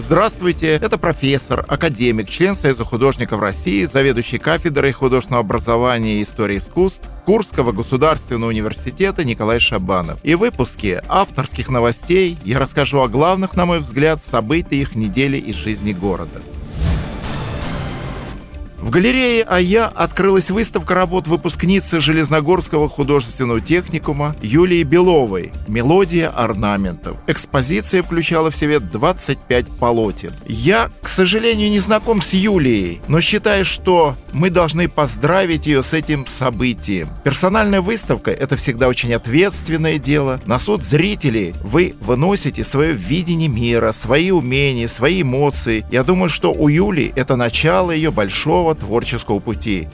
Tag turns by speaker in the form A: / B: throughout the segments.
A: Здравствуйте, это профессор, академик, член Союза художников России, заведующий кафедрой художественного образования и истории искусств Курского государственного университета Николай Шабанов. И в выпуске авторских новостей я расскажу о главных, на мой взгляд, событиях недели из жизни города. В галерее АЯ открылась выставка работ выпускницы Железногорского художественного техникума Юлии Беловой «Мелодия орнаментов». Экспозиция включала в себе 25 полотен. Я, к сожалению, не знаком с Юлией, но считаю, что мы должны поздравить ее с этим событием. Персональная выставка – это всегда очень ответственное дело. На суд зрителей вы выносите свое видение мира, свои умения, свои эмоции. Я думаю, что у Юли это начало ее большого творческого пути.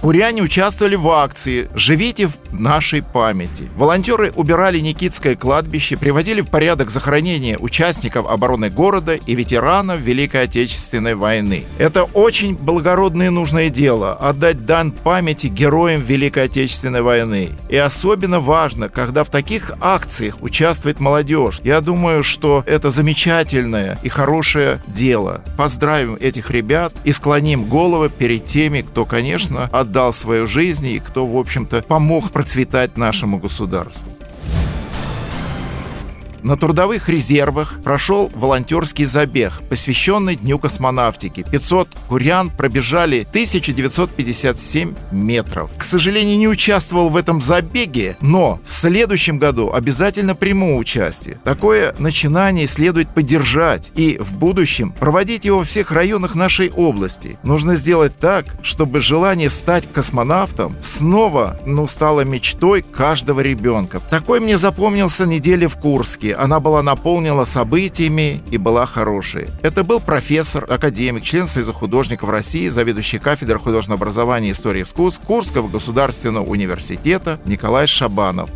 A: Куряне участвовали в акции «Живите в нашей памяти». Волонтеры убирали Никитское кладбище, приводили в порядок захоронения участников обороны города и ветеранов Великой Отечественной войны. Это очень благородное и нужное дело – отдать дан памяти героям Великой Отечественной войны. И особенно важно, когда в таких акциях участвует молодежь. Я думаю, что это замечательное и хорошее дело. Поздравим этих ребят и склоним головы перед теми, кто, конечно, от отдал свою жизнь и кто, в общем-то, помог процветать нашему государству. На трудовых резервах прошел волонтерский забег, посвященный Дню космонавтики. 500 курян пробежали 1957 метров. К сожалению, не участвовал в этом забеге, но в следующем году обязательно приму участие. Такое начинание следует поддержать и в будущем проводить его во всех районах нашей области. Нужно сделать так, чтобы желание стать космонавтом снова ну, стало мечтой каждого ребенка. Такой мне запомнился неделя в Курске она была наполнена событиями и была хорошей. Это был профессор, академик, член Союза художников России, заведующий кафедрой художественного образования и истории искусств Курского государственного университета Николай Шабанов.